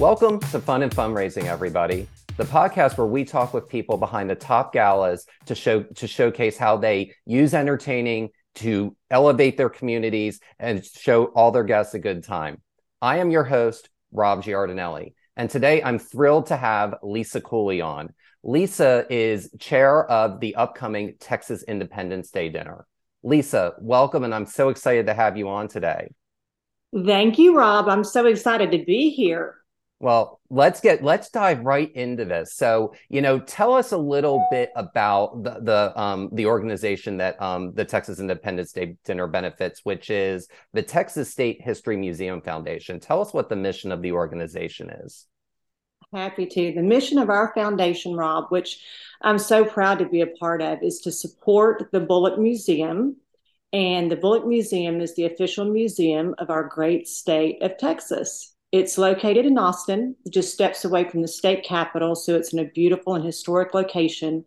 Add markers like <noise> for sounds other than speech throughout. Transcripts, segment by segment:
Welcome to Fun and Fundraising, everybody. The podcast where we talk with people behind the top galas to show to showcase how they use entertaining to elevate their communities and show all their guests a good time. I am your host, Rob Giardinelli, and today I'm thrilled to have Lisa Cooley on. Lisa is chair of the upcoming Texas Independence Day dinner. Lisa, welcome, and I'm so excited to have you on today. Thank you, Rob. I'm so excited to be here. Well, let's get let's dive right into this. So, you know, tell us a little bit about the the um the organization that um the Texas Independence Day dinner benefits, which is the Texas State History Museum Foundation. Tell us what the mission of the organization is. Happy to. The mission of our foundation, Rob, which I'm so proud to be a part of, is to support the Bullock Museum. And the Bullock Museum is the official museum of our great state of Texas. It's located in Austin, just steps away from the state capitol. So it's in a beautiful and historic location.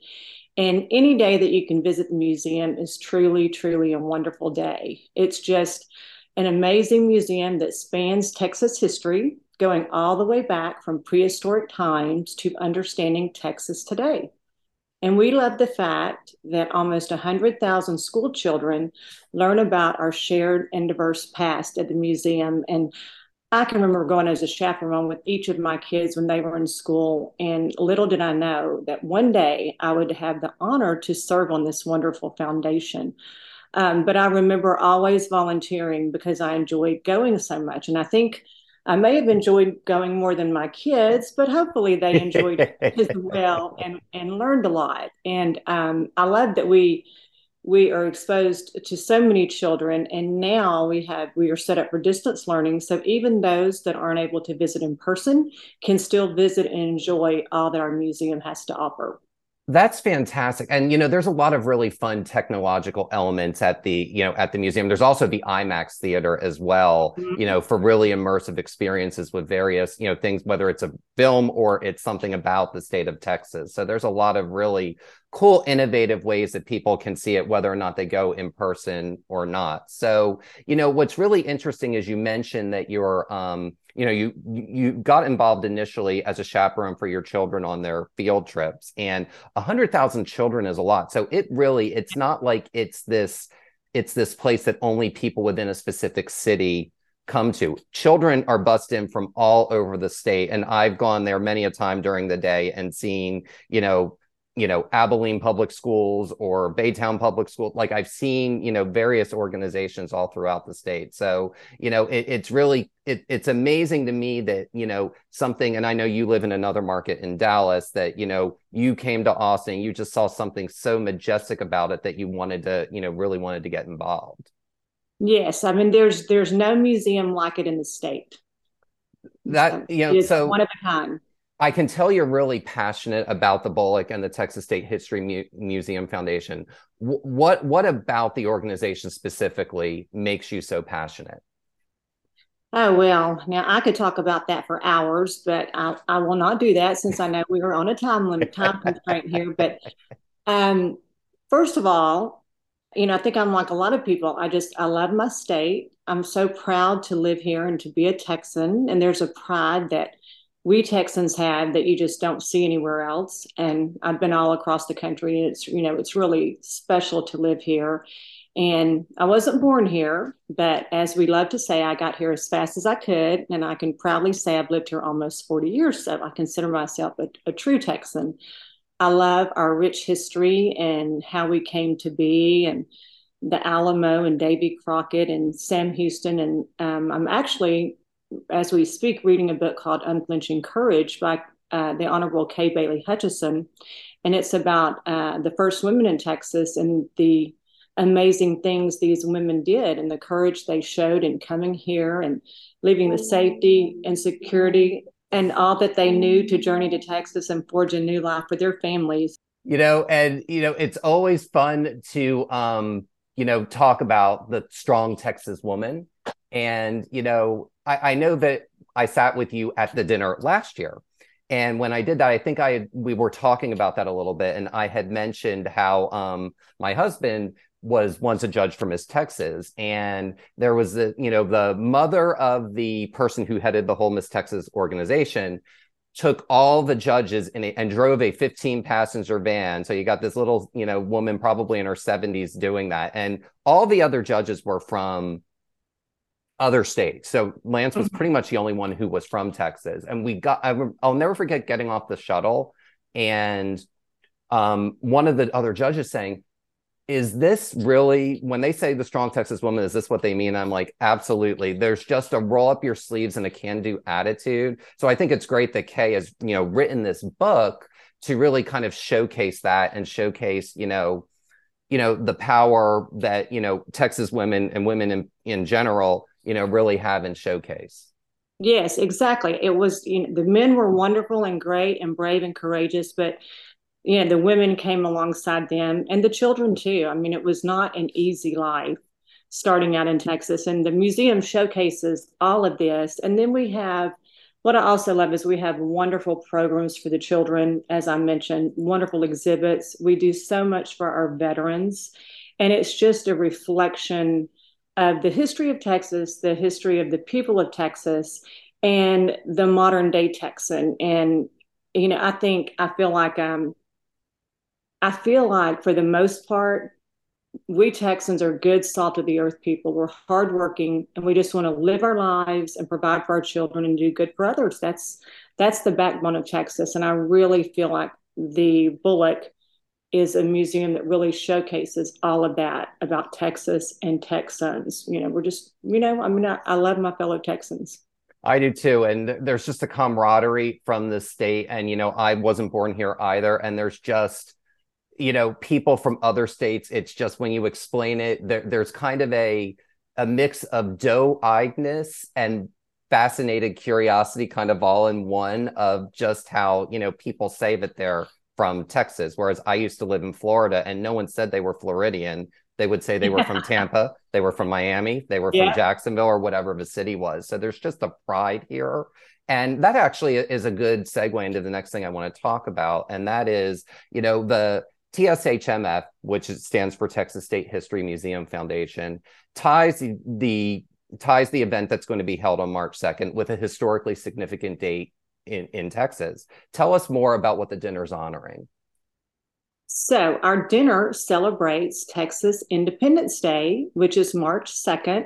And any day that you can visit the museum is truly, truly a wonderful day. It's just an amazing museum that spans Texas history, going all the way back from prehistoric times to understanding Texas today. And we love the fact that almost 100,000 school children learn about our shared and diverse past at the museum. And I can remember going as a chaperone with each of my kids when they were in school. And little did I know that one day I would have the honor to serve on this wonderful foundation. Um, but I remember always volunteering because I enjoyed going so much. And I think I may have enjoyed going more than my kids, but hopefully they enjoyed it as <laughs> well and, and learned a lot. And um, I love that we we are exposed to so many children and now we have we are set up for distance learning so even those that aren't able to visit in person can still visit and enjoy all that our museum has to offer that's fantastic. And you know, there's a lot of really fun technological elements at the, you know, at the museum. There's also the IMAX theater as well, mm-hmm. you know, for really immersive experiences with various, you know, things whether it's a film or it's something about the state of Texas. So there's a lot of really cool innovative ways that people can see it whether or not they go in person or not. So, you know, what's really interesting is you mentioned that you're um you know you you got involved initially as a chaperone for your children on their field trips and a 100,000 children is a lot so it really it's not like it's this it's this place that only people within a specific city come to. Children are bussed in from all over the state and i've gone there many a time during the day and seen you know you know abilene public schools or baytown public school like i've seen you know various organizations all throughout the state. So you know it, it's really it, it's amazing to me that you know something and i know you live in another market in dallas that you know you came to austin you just saw something so majestic about it that you wanted to you know really wanted to get involved yes i mean there's there's no museum like it in the state that you know so one of a kind I can tell you're really passionate about the Bullock and the Texas State History Mu- Museum Foundation. W- what what about the organization specifically makes you so passionate? Oh well, now I could talk about that for hours, but I, I will not do that since I know we are on a time limit, time constraint here. But um, first of all, you know, I think I'm like a lot of people. I just I love my state. I'm so proud to live here and to be a Texan, and there's a pride that we Texans have that you just don't see anywhere else. And I've been all across the country, and it's you know it's really special to live here. And I wasn't born here, but as we love to say, I got here as fast as I could, and I can proudly say I've lived here almost 40 years. So I consider myself a, a true Texan. I love our rich history and how we came to be, and the Alamo and Davy Crockett and Sam Houston. And um, I'm actually as we speak, reading a book called Unflinching Courage by uh, the Honorable Kay Bailey Hutchison. And it's about uh, the first women in Texas and the amazing things these women did and the courage they showed in coming here and leaving the safety and security and all that they knew to journey to Texas and forge a new life for their families. You know, and, you know, it's always fun to, um, you know, talk about the strong Texas woman. And, you know, I, I know that I sat with you at the dinner last year. And when I did that, I think I we were talking about that a little bit, and I had mentioned how um, my husband was once a judge for Miss Texas, and there was the you know the mother of the person who headed the whole Miss Texas organization took all the judges in a, and drove a 15 passenger van. So you got this little, you know, woman probably in her 70s doing that. And all the other judges were from other states. So Lance was mm-hmm. pretty much the only one who was from Texas. And we got, I, will never forget getting off the shuttle and um, one of the other judges saying, is this really when they say the strong texas woman is this what they mean? I'm like absolutely. There's just a roll up your sleeves and a can do attitude. So i think it's great that kay has you know written this book to really kind of showcase that and showcase you know you know the power that you know texas women and women in, in general you know really have in showcase. Yes exactly. It was you know the men were wonderful and great and brave and courageous but you know, the women came alongside them and the children too. I mean, it was not an easy life starting out in Texas. And the museum showcases all of this. And then we have what I also love is we have wonderful programs for the children, as I mentioned, wonderful exhibits. We do so much for our veterans. And it's just a reflection of the history of Texas, the history of the people of Texas, and the modern day Texan. And, you know, I think I feel like I'm I feel like for the most part, we Texans are good, salt of the earth people. We're hardworking and we just want to live our lives and provide for our children and do good for others. That's that's the backbone of Texas. And I really feel like the Bullock is a museum that really showcases all of that about Texas and Texans. You know, we're just, you know, I mean, I, I love my fellow Texans. I do too. And there's just a camaraderie from the state. And, you know, I wasn't born here either. And there's just, you know people from other states it's just when you explain it there, there's kind of a a mix of doe-eyedness and fascinated curiosity kind of all in one of just how you know people say that they're from texas. Whereas i used to live in florida and no one said they were floridian. They would say they were from <laughs> tampa they were from miami they were from jacksonville or whatever the city was. So there's just a pride here. And that actually is a good segue into the next thing I want to talk about. And that is, you know, the TSHMF, which stands for Texas State History Museum Foundation, ties the, ties the event that's going to be held on March 2nd with a historically significant date in, in Texas. Tell us more about what the dinner's honoring. So, our dinner celebrates Texas Independence Day, which is March 2nd,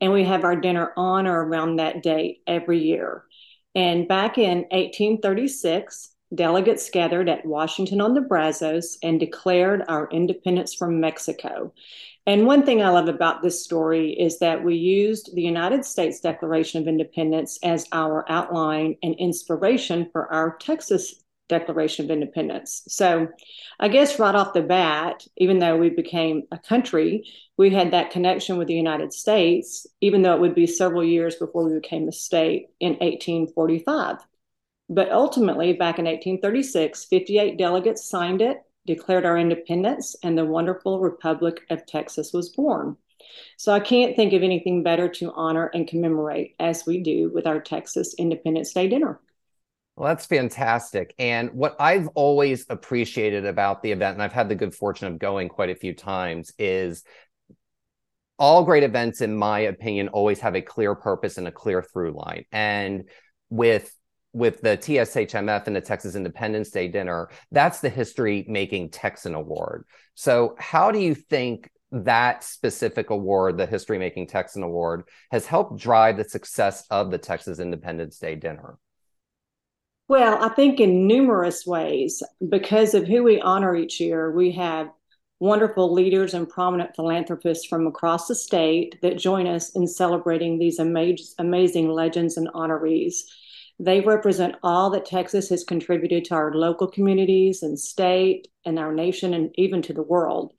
and we have our dinner on or around that date every year. And back in 1836, delegates gathered at Washington on the Brazos and declared our independence from Mexico. And one thing I love about this story is that we used the United States Declaration of Independence as our outline and inspiration for our Texas Declaration of Independence. So I guess right off the bat, even though we became a country, we had that connection with the United States, even though it would be several years before we became a state in 1845. But ultimately, back in 1836, 58 delegates signed it, declared our independence, and the wonderful Republic of Texas was born. So I can't think of anything better to honor and commemorate as we do with our Texas Independence Day dinner. Well, that's fantastic. And what I've always appreciated about the event, and I've had the good fortune of going quite a few times, is all great events, in my opinion, always have a clear purpose and a clear through line. And with with the TSHMF and the Texas Independence Day dinner, that's the History Making Texan Award. So, how do you think that specific award, the History Making Texan Award, has helped drive the success of the Texas Independence Day dinner? Well, I think in numerous ways, because of who we honor each year, we have wonderful leaders and prominent philanthropists from across the state that join us in celebrating these amaz- amazing legends and honorees. They represent all that Texas has contributed to our local communities and state and our nation and even to the world.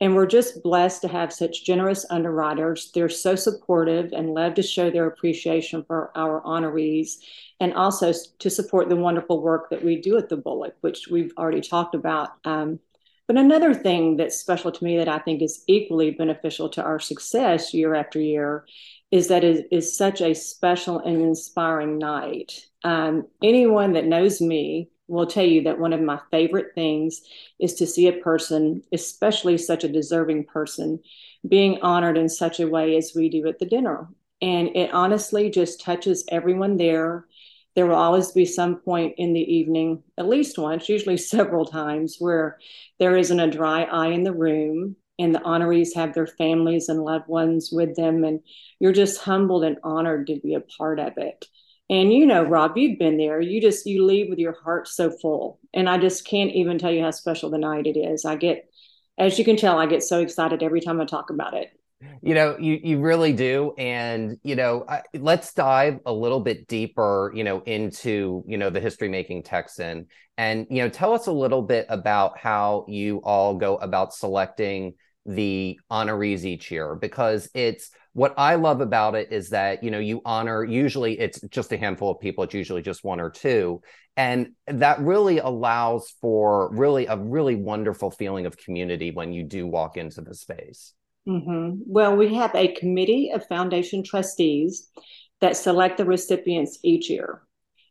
And we're just blessed to have such generous underwriters. They're so supportive and love to show their appreciation for our honorees and also to support the wonderful work that we do at the Bullock, which we've already talked about. Um, but another thing that's special to me that I think is equally beneficial to our success year after year is that it is such a special and inspiring night. Um, anyone that knows me will tell you that one of my favorite things is to see a person, especially such a deserving person, being honored in such a way as we do at the dinner. And it honestly just touches everyone there. There will always be some point in the evening, at least once, usually <laughs> several times, where there isn't a dry eye in the room and the honorees have their families and loved ones with them. And you're just humbled and honored to be a part of it. And you know, Rob, you've been there. You just you leave with your heart so full. And I just can't even tell you how special the night it is. I get as you can tell, I get so excited every time I talk about it. You know, you you really do, and you know, I, let's dive a little bit deeper, you know, into you know the history making Texan, and you know, tell us a little bit about how you all go about selecting the honorees each year, because it's what I love about it is that you know you honor usually it's just a handful of people, it's usually just one or two, and that really allows for really a really wonderful feeling of community when you do walk into the space. Mm-hmm. Well, we have a committee of foundation trustees that select the recipients each year.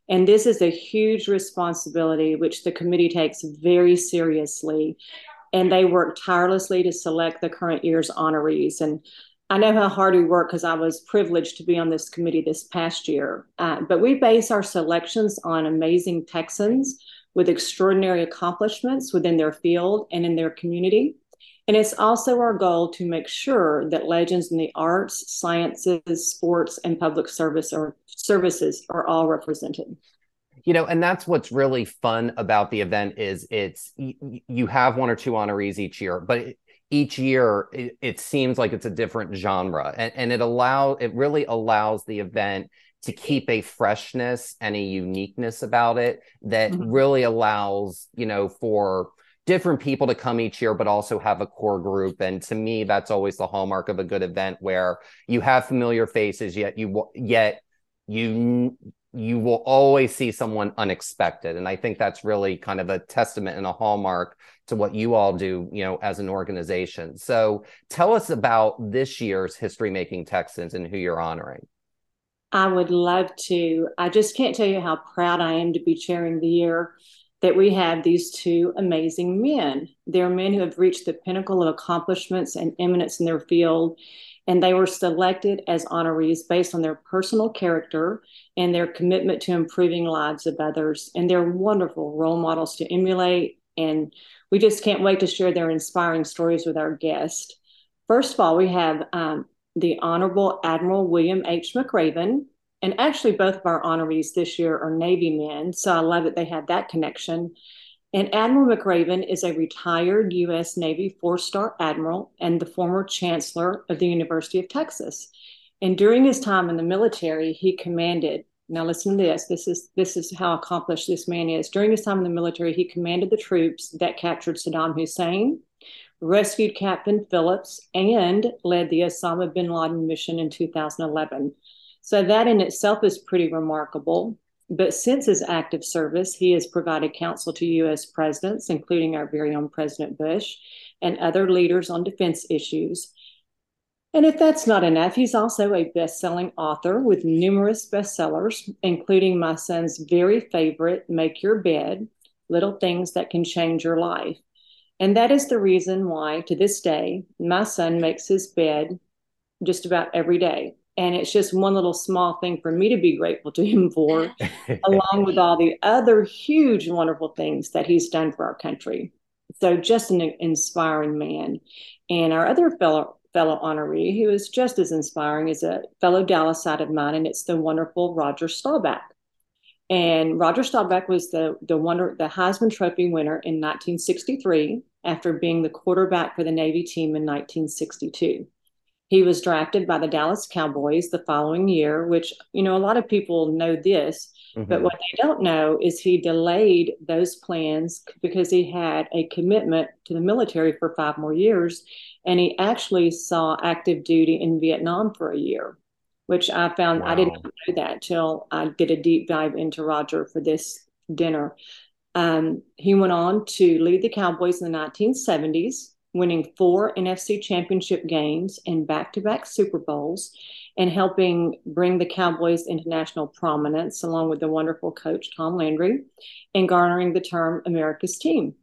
And this is a huge responsibility, which the committee takes very seriously. And they work tirelessly to select the current year's honorees. And I know how hard we work because I was privileged to be on this committee this past year. Uh, but we base our selections on amazing Texans with extraordinary accomplishments within their field and in their community. And it's also our goal to make sure that legends in the arts, sciences, sports, and public service or services are all represented. You know, and that's what's really fun about the event is it's you have one or two honorees each year, but each year it, it seems like it's a different genre, and, and it allow it really allows the event to keep a freshness and a uniqueness about it that mm-hmm. really allows you know for different people to come each year, but also have a core group. And to me, that's always the hallmark of a good event where you have familiar faces, yet you yet you you will always see someone unexpected. And I think that's really kind of a testament and a hallmark to what you all do, you know, as an organization. So tell us about this year's History Making Texans and who you're honoring. I would love to. I just can't tell you how proud I am to be chairing the year that we have these two amazing men. They're men who have reached the pinnacle of accomplishments and eminence in their field, and they were selected as honorees based on their personal character and their commitment to improving lives of others. And they're wonderful role models to emulate, and we just can't wait to share their inspiring stories with our guests. First of all, we have um, the Honorable Admiral William H. McRaven, and actually both of our honorees this year are Navy men, so I love that they had that connection. And Admiral McRaven is a retired U.S. Navy four-star admiral and the former chancellor of the University of Texas. And during his time in the military, he commanded. Now listen to this. This is this is how accomplished this man is. During his time in the military, he commanded the troops that captured Saddam Hussein, rescued Captain Phillips, and led the Osama bin Laden mission in 2011. So that in itself is pretty remarkable. But since his active service, he has provided counsel to U.S. presidents, including our very own President Bush, and other leaders on defense issues. And if that's not enough, he's also a best selling author with numerous bestsellers, including my son's very favorite, Make Your Bed Little Things That Can Change Your Life. And that is the reason why, to this day, my son makes his bed just about every day and it's just one little small thing for me to be grateful to him for <laughs> along with all the other huge wonderful things that he's done for our country. So just an inspiring man. And our other fellow fellow honoree who is just as inspiring is a fellow Dallasite of mine and it's the wonderful roger staubach. And roger staubach was the the wonder the heisman trophy winner in 1963 after being the quarterback for the navy team in 1962 he was drafted by the Dallas Cowboys the following year, which, you know, a lot of people know this, mm-hmm. but what they don't know is he delayed those plans because he had a commitment to the military for five more years. And he actually saw active duty in Vietnam for a year, which I found wow. I didn't know that till I did a deep dive into Roger for this dinner. Um, he went on to lead the Cowboys in the 1970s winning four NFC championship games and back to back Super Bowls. and helping bring the Cowboys into national prominence, along with the wonderful coach Tom Landry, and garnering the term America's Team.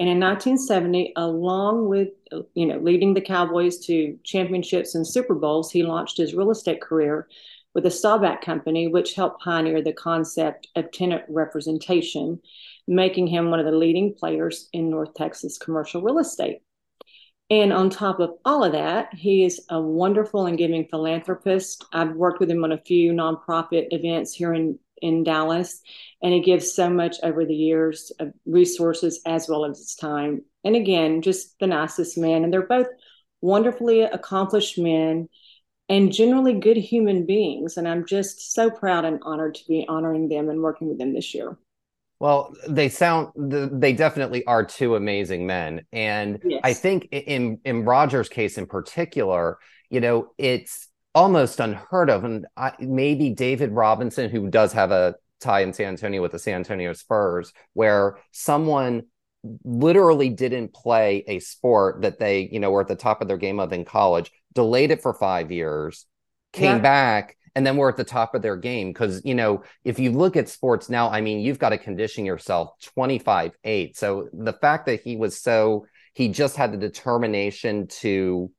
And in 1970, along with you know leading the Cowboys to championships and Super Bowls, he launched his real estate career with a Staubach company, which helped pioneer the concept of tenant representation, making him one of the leading players in North Texas commercial real estate. And on top of all of that, he is a wonderful and giving philanthropist. I've worked with him on a few nonprofit events here in, in Dallas, and he gives so much over the years of resources as well as his time. And again, just the nicest man. And they're both wonderfully accomplished men and generally good human beings. And I'm just so proud and honored to be honoring them and working with them this year. Well, they sound they definitely are two amazing men, and yes. I think in in Roger's case in particular, you know, it's almost unheard of, and I, maybe David Robinson, who does have a tie in San Antonio with the San Antonio Spurs, where someone literally didn't play a sport that they, you know, were at the top of their game of in college, delayed it for five years, came yeah. back and then we're at the top of their game. Because you know if you look at sports now i mean you've got to condition yourself 25 8 so the fact that he was so he just had the determination to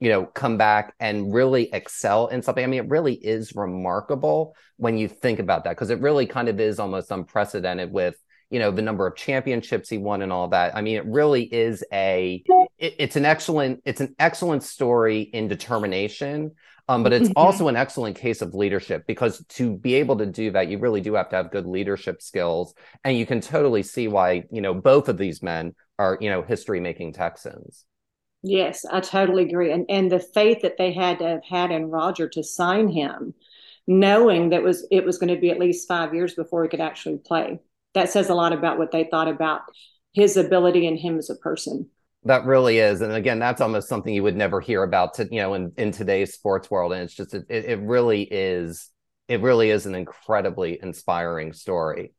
you know come back and really excel in something i mean it really is remarkable when you think about that because it really kind of is almost unprecedented with you know the number of championships he won and all that. I mean it really is a it, it's an excellent it's an excellent story in determination um, but it's <laughs> also an excellent case of leadership because to be able to do that, you really do have to have good leadership skills. And you can totally see why, you know, both of these men are, you know, history making Texans. Yes, I totally agree. And and the faith that they had to have had in Roger to sign him, knowing that was it was going to be at least five years before he could actually play. That says a lot about what they thought about his ability and him as a person. That really is, and again, that's almost something you would never hear about, to, you know, in in today's sports world. And it's just it, it really is it really is an incredibly inspiring story.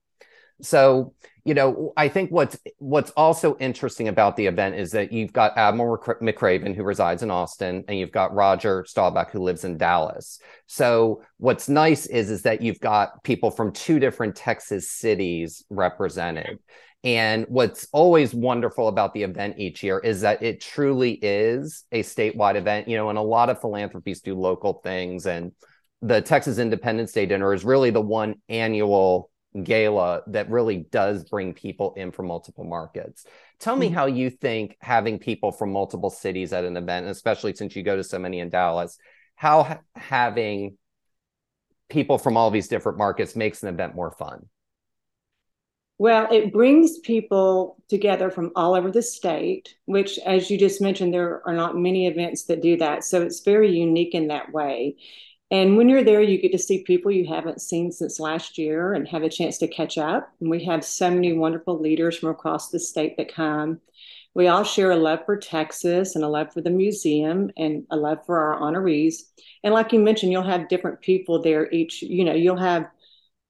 So, you know, I think what's what's also interesting about the event is that you've got Admiral McRaven who resides in Austin, and you've got Roger Staubach who lives in Dallas. So, what's nice is is that you've got people from two different Texas cities represented, and what's always wonderful about the event each year is that it truly is a statewide event, you know, and a lot of philanthropies do local things. And the Texas Independence Day dinner is really the one annual gala that really does bring people in from multiple markets. Tell me mm-hmm. how you think having people from multiple cities at an event, especially since you go to so many in Dallas, how having people from all these different markets makes an event more fun. Well, it brings people together from all over the state, which, as you just mentioned, there are not many events that do that. So it's very unique in that way. And when you're there, you get to see people you haven't seen since last year and have a chance to catch up. And we have so many wonderful leaders from across the state that come. We all share a love for Texas and a love for the museum and a love for our honorees. And like you mentioned, you'll have different people there each, you know, you'll have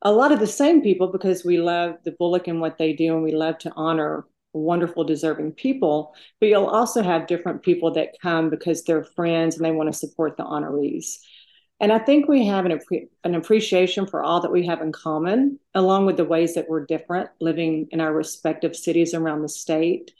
a lot of the same people because we love the Bullock and what they do, and we love to honor wonderful, deserving people. But you'll also have different people that come because they're friends and they want to support the honorees. And I think we have an, an appreciation for all that we have in common, along with the ways that we're different living in our respective cities around the state.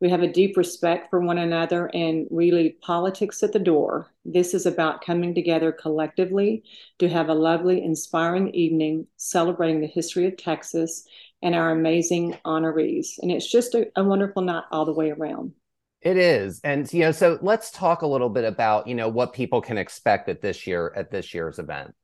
We have a deep respect for one another and we leave politics at the door. This is about coming together collectively to have a lovely, inspiring evening celebrating the history of Texas and our amazing honorees. And it's just a, a wonderful night all the way around. It is. And you know, so let's talk a little bit about, you know, what people can expect at this year at this year's event.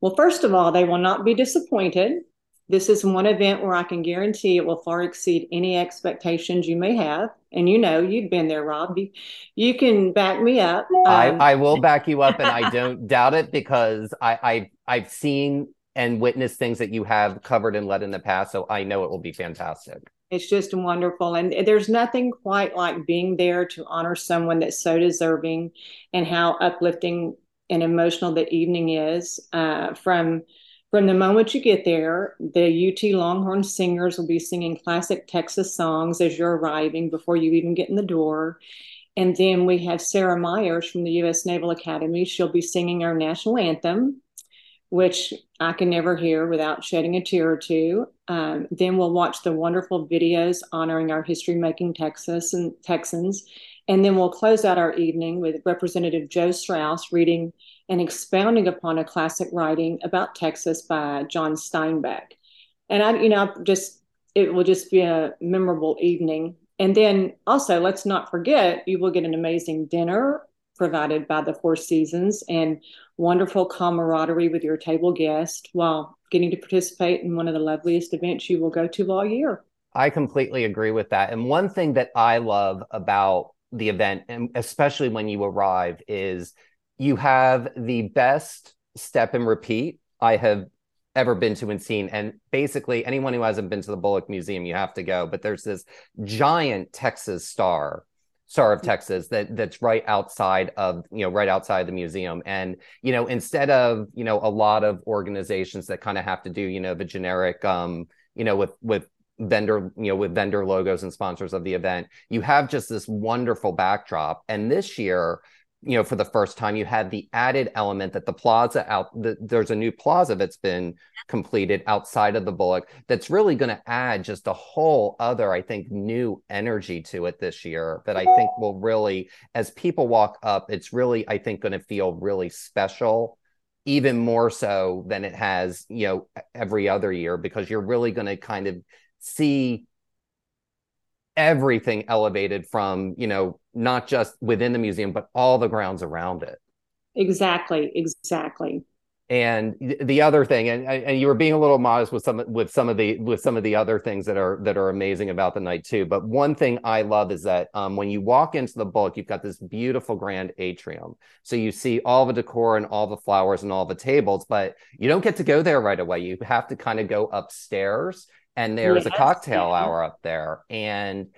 Well, first of all, they will not be disappointed. This is one event where I can guarantee it will far exceed any expectations you may have. And you know, you've been there, Rob. You, you can back me up. Um, I, I will back you up, and I <laughs> don't doubt it because I, I I've seen and witnessed things that you have covered and led in the past. So I know it will be fantastic. It's just wonderful. And there's nothing quite like being there to honor someone that's so deserving and how uplifting and emotional the evening is uh, from from the moment you get there, the UT Longhorn singers will be singing classic Texas songs as you're arriving before you even get in the door. And then we have Sarah Myers from the U.S. Naval Academy. She'll be singing our national anthem, which I can never hear without shedding a tear or two. Um, then we'll watch the wonderful videos honoring our history-making Texas and Texans, and then we'll close out our evening with Representative Joe Straus reading and expounding upon a classic writing about Texas by John Steinbeck. And I, you know, just it will just be a memorable evening. And then also, let's not forget, you will get an amazing dinner provided by the Four Seasons and wonderful camaraderie with your table guest while getting to participate in one of the loveliest events you will go to all year. I completely agree with that. And one thing that I love about the event, and especially when you arrive, is you have the best step and repeat I have ever been to and seen. And basically, anyone who hasn't been to the Bullock Museum, you have to go. But there's this giant Texas star, Star of Texas, that that's right outside of you know right outside the museum. And you know, instead of you know a lot of organizations that kind of have to do you know the generic um you know with with vendor you know with vendor logos and sponsors of the event you have just this wonderful backdrop and this year you know for the first time you had the added element that the plaza out the, there's a new plaza that's been completed outside of the bullock that's really going to add just a whole other i think new energy to it this year that i think will really as people walk up it's really i think going to feel really special even more so than it has you know every other year because you're really going to kind of see everything elevated from you know not just within the museum but all the grounds around it. Exactly exactly. And the other thing and, and you were being a little modest with some with some of the with some of the other things that are that are amazing about the night too. But one thing i love is that um, when you walk into the book you've got this beautiful grand atrium. So you see all the decor and all the flowers and all the tables but you don't get to go there right away. You have to kind of go upstairs and there's yes, a cocktail hour up there. And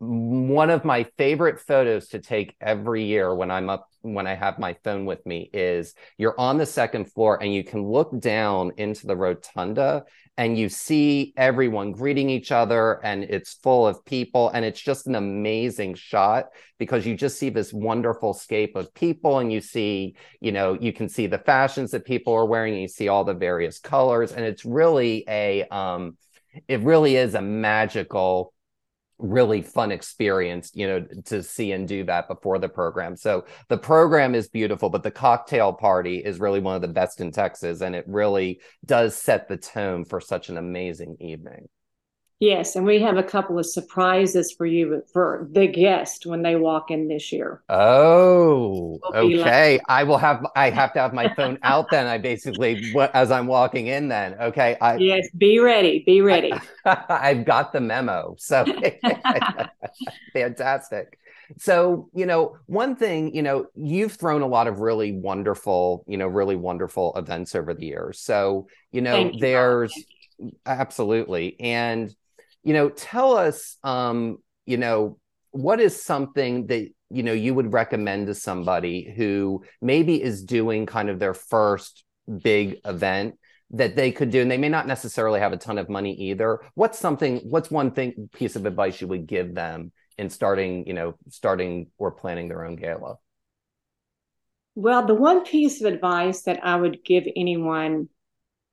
one of my favorite photos to take every year when I'm up when I have my phone with me is you're on the second floor and you can look down into the rotunda and you see everyone greeting each other and it's full of people and it's just an amazing shot because you just see this wonderful scape of people and you see you know you can see the fashions that people are wearing and you see all the various colors and it's really a um it really is a magical really fun experience you know to see and do that before the program. So the program is beautiful but the cocktail party is really one of the best in texas and it really does set the tone for such an amazing evening Yes, and we have a couple of surprises for you for the guest when they walk in this year. Oh, okay. Like- I will have I have to have my phone out then. I basically as I'm walking in then. Okay. I Yes, be ready. Be ready. <laughs> I've got the memo. So <laughs> fantastic. So, you know, one thing, you know, you've thrown a lot of really wonderful, you know, really wonderful events over the years. So, you know, you, there's absolutely. And you know, tell us, um, you know, what is something that you know you would recommend to somebody who maybe is doing kind of their first big event that they could do? And they may not necessarily have a ton of money either. What's something what's one thing piece of advice you would give them in starting you know starting or planning their own gala? Well the one piece of advice that i would give anyone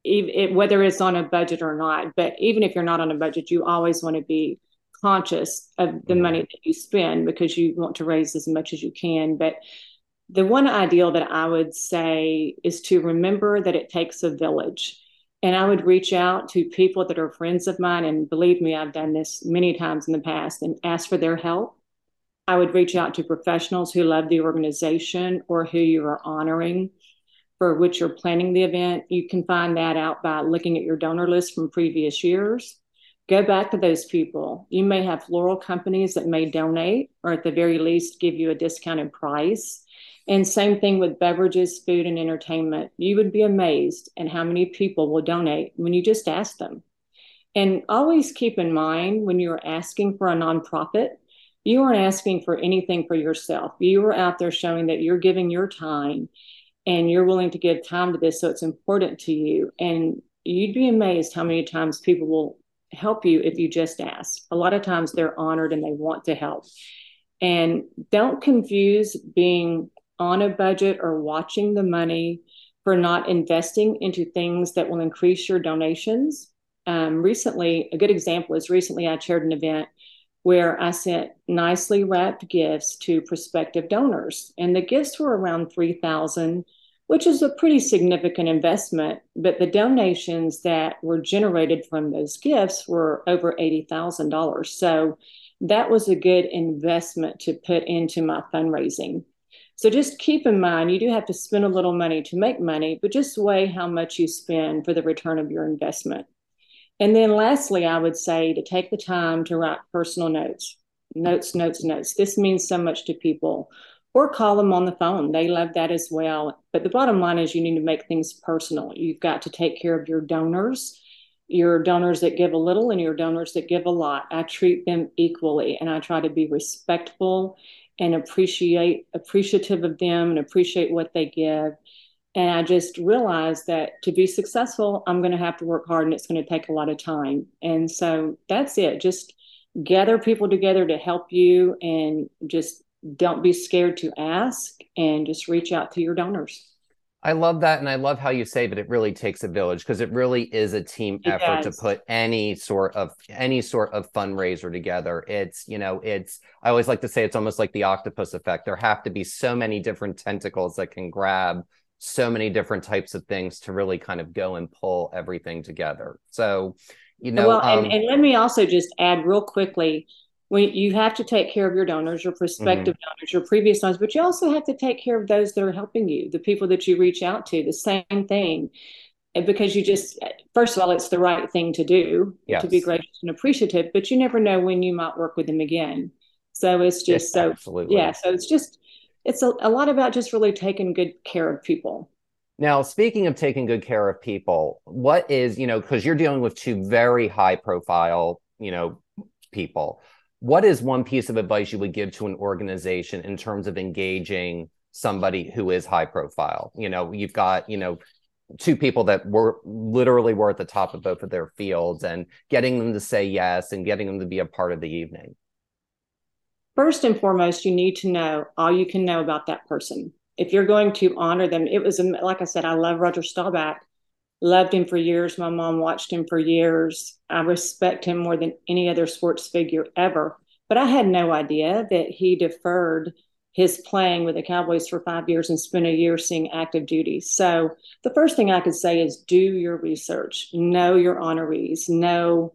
it, whether it's on a budget or not. But even if you're not on a budget, you always want to be conscious of the mm-hmm. money that you spend because you want to raise as much as you can. But the one ideal that I would say is to remember that it takes a village. And I would reach out to people that are friends of mine. And believe me, I've done this many times in the past and ask for their help. I would reach out to professionals who love the organization or who you are honoring for which you're planning the event. You can find that out by looking at your donor list from previous years. Go back to those people. You may have floral companies that may donate or at the very least give you a discounted price. And same thing with beverages, food, and entertainment. You would be amazed at how many people will donate when you just ask them. And always keep in mind when you're asking for a nonprofit, you aren't asking for anything for yourself. You are out there showing that you're giving your time and you're willing to give time to this so it's important to you. And you'd be amazed how many times people will help you if you just ask. A lot of times they're honored and they want to help. And don't confuse being on a budget or watching the money for not investing into things that will increase your donations. Um, recently, a good example is recently I chaired an event where I sent nicely wrapped gifts to prospective donors, and the gifts were around three thousand, which is a pretty significant investment. But the donations that were generated from those gifts were over eighty thousand dollars. So that was a good investment to put into my fundraising. So just keep in mind, you do have to spend a little money to make money, but just weigh how much you spend for the return of your investment. And then lastly, I would say to take the time to write personal notes, notes, notes, notes. This means so much to people. Or call them on the phone. They love that as well. But the bottom line is you need to make things personal. You've got to take care of your donors, your donors that give a little and your donors that give a lot. I treat them equally and I try to be respectful and appreciate appreciative of them and appreciate what they give and i just realized that to be successful i'm going to have to work hard and it's going to take a lot of time and so that's it just gather people together to help you and just don't be scared to ask and just reach out to your donors I love that. And I love how you say that it really takes a village because it really is a team it effort does. to put any sort of any sort of fundraiser together. It's, you know, it's I always like to say it's almost like the octopus effect. There have to be so many different tentacles that can grab so many different types of things to really kind of go and pull everything together. So, you know, well, um, and, and let me also just add real quickly when you have to take care of your donors, your prospective mm-hmm. donors, your previous donors, but you also have to take care of those that are helping you, the people that you reach out to, the same thing. Because you just, first of all, it's the right thing to do yes. to be gracious and appreciative, but you never know when you might work with them again. So it's just yes, so, absolutely. yeah. So it's just, it's a, a lot about just really taking good care of people. Now, speaking of taking good care of people, what is, you know, because you're dealing with two very high profile, you know, people what is one piece of advice you would give to an organization in terms of engaging somebody who is high profile? You know you've got you know two people that were literally were at the top of both of their fields and getting them to say yes and getting them to be a part of the evening. First and foremost you need to know all you can know about that person. If you're going to honor them it was like i said i love roger staubach loved him for years. My mom watched him for years. I respect him more than any other sports figure ever. But I had no idea that he deferred his playing with the Cowboys for five years and spent a year seeing active duty. So the first thing I could say is do your research, know your honorees, know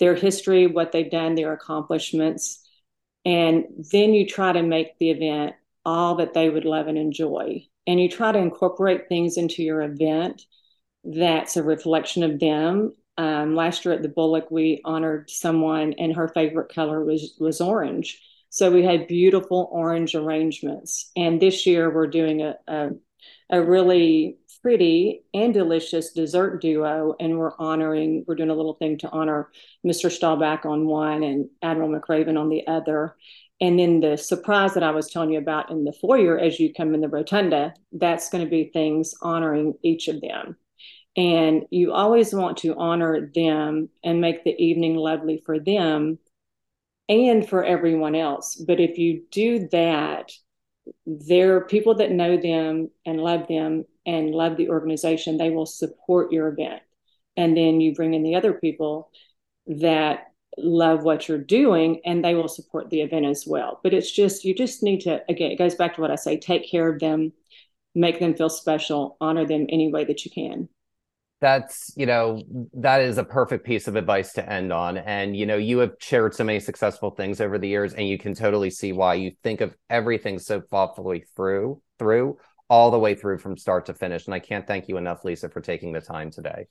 their history, what they've done, their accomplishments, and then you try to make the event all that they would love and enjoy. And you try to incorporate things into your event that's a reflection of them. Um, last year at the Bullock, we honored someone, and her favorite color was was orange. So we had beautiful orange arrangements. And this year we're doing a, a, a really pretty and delicious dessert duo, and we're honoring. We're doing a little thing to honor Mr. Staubach on one and Admiral McRaven on the other. And then the surprise that I was telling you about in the foyer as you come in the rotunda, that's going to be things honoring each of them. And you always want to honor them and make the evening lovely for them and for everyone else. But if you do that, there are people that know them and love them and love the organization, they will support your event. And then you bring in the other people that love what you're doing and they will support the event as well. But it's just, you just need to, again, it goes back to what I say take care of them, make them feel special, honor them any way that you can that's you know that is a perfect piece of advice to end on and you know you have shared so many successful things over the years and you can totally see why you think of everything so thoughtfully through through all the way through from start to finish and i can't thank you enough lisa for taking the time today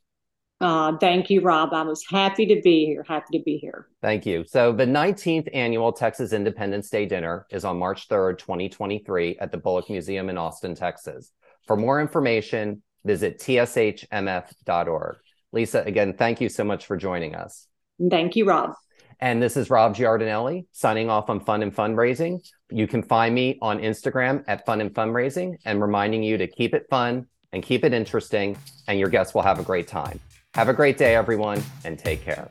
uh, thank you, Rob. I was happy to be here. Happy to be here. Thank you. So, the 19th annual Texas Independence Day dinner is on March 3rd, 2023, at the Bullock Museum in Austin, Texas. For more information, visit tshmf.org. Lisa, again, thank you so much for joining us. Thank you, Rob. And this is Rob Giardinelli signing off on Fun and Fundraising. You can find me on Instagram at Fun and Fundraising and reminding you to keep it fun and keep it interesting, and your guests will have a great time. Have a great day, everyone, and take care.